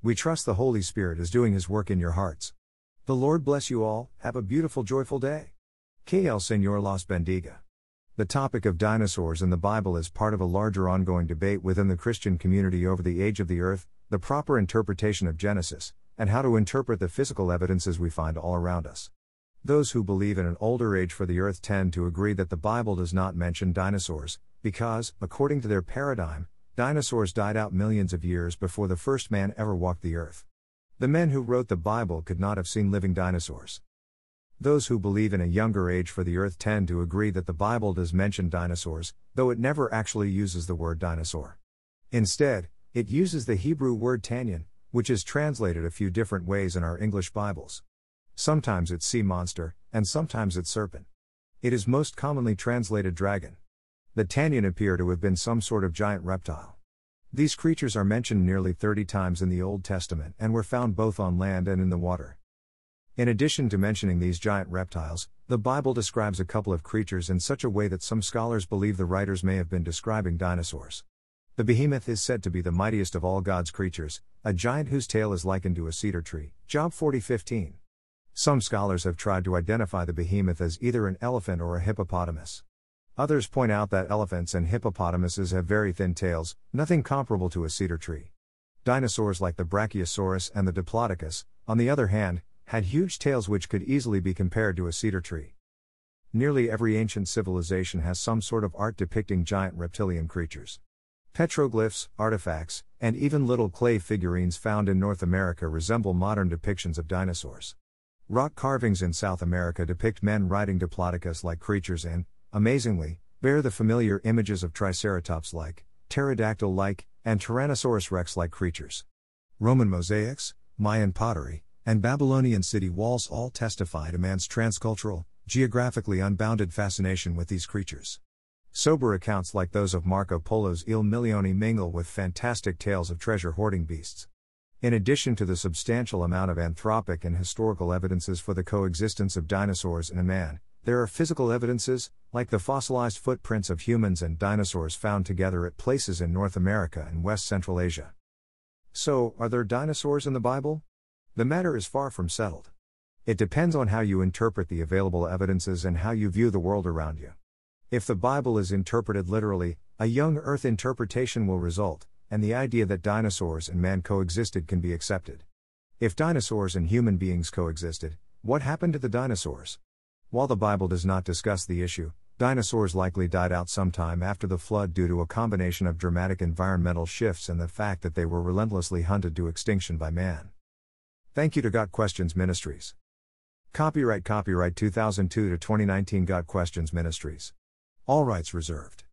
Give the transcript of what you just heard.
We trust the Holy Spirit is doing His work in your hearts. The Lord bless you all, have a beautiful, joyful day. Que el Señor los bendiga. The topic of dinosaurs in the Bible is part of a larger ongoing debate within the Christian community over the age of the earth, the proper interpretation of Genesis, and how to interpret the physical evidences we find all around us. Those who believe in an older age for the earth tend to agree that the Bible does not mention dinosaurs, because, according to their paradigm, Dinosaurs died out millions of years before the first man ever walked the earth. The men who wrote the Bible could not have seen living dinosaurs. Those who believe in a younger age for the earth tend to agree that the Bible does mention dinosaurs, though it never actually uses the word dinosaur. Instead, it uses the Hebrew word tanniyn, which is translated a few different ways in our English Bibles. Sometimes it's sea monster, and sometimes it's serpent. It is most commonly translated dragon. The Tanniyn appear to have been some sort of giant reptile. These creatures are mentioned nearly 30 times in the Old Testament and were found both on land and in the water. In addition to mentioning these giant reptiles, the Bible describes a couple of creatures in such a way that some scholars believe the writers may have been describing dinosaurs. The behemoth is said to be the mightiest of all God's creatures, a giant whose tail is likened to a cedar tree. Job 40:15. Some scholars have tried to identify the behemoth as either an elephant or a hippopotamus. Others point out that elephants and hippopotamuses have very thin tails, nothing comparable to a cedar tree. Dinosaurs like the Brachiosaurus and the Diplodocus, on the other hand, had huge tails which could easily be compared to a cedar tree. Nearly every ancient civilization has some sort of art depicting giant reptilian creatures. Petroglyphs, artifacts, and even little clay figurines found in North America resemble modern depictions of dinosaurs. Rock carvings in South America depict men riding diplodocus like creatures and, amazingly, bear the familiar images of Triceratops like, pterodactyl like, and Tyrannosaurus rex like creatures. Roman mosaics, Mayan pottery, and Babylonian city walls all testify to man's transcultural, geographically unbounded fascination with these creatures. Sober accounts like those of Marco Polo's Il Milione mingle with fantastic tales of treasure hoarding beasts. In addition to the substantial amount of anthropic and historical evidences for the coexistence of dinosaurs and a man, there are physical evidences, like the fossilized footprints of humans and dinosaurs found together at places in North America and West Central Asia. So, are there dinosaurs in the Bible? The matter is far from settled. It depends on how you interpret the available evidences and how you view the world around you. If the Bible is interpreted literally, a young earth interpretation will result, and the idea that dinosaurs and man coexisted can be accepted. If dinosaurs and human beings coexisted, what happened to the dinosaurs? While the Bible does not discuss the issue, dinosaurs likely died out sometime after the flood due to a combination of dramatic environmental shifts and the fact that they were relentlessly hunted to extinction by man. Thank you to Got Questions Ministries. Copyright Copyright 2002 to 2019 Got Questions Ministries. All rights reserved.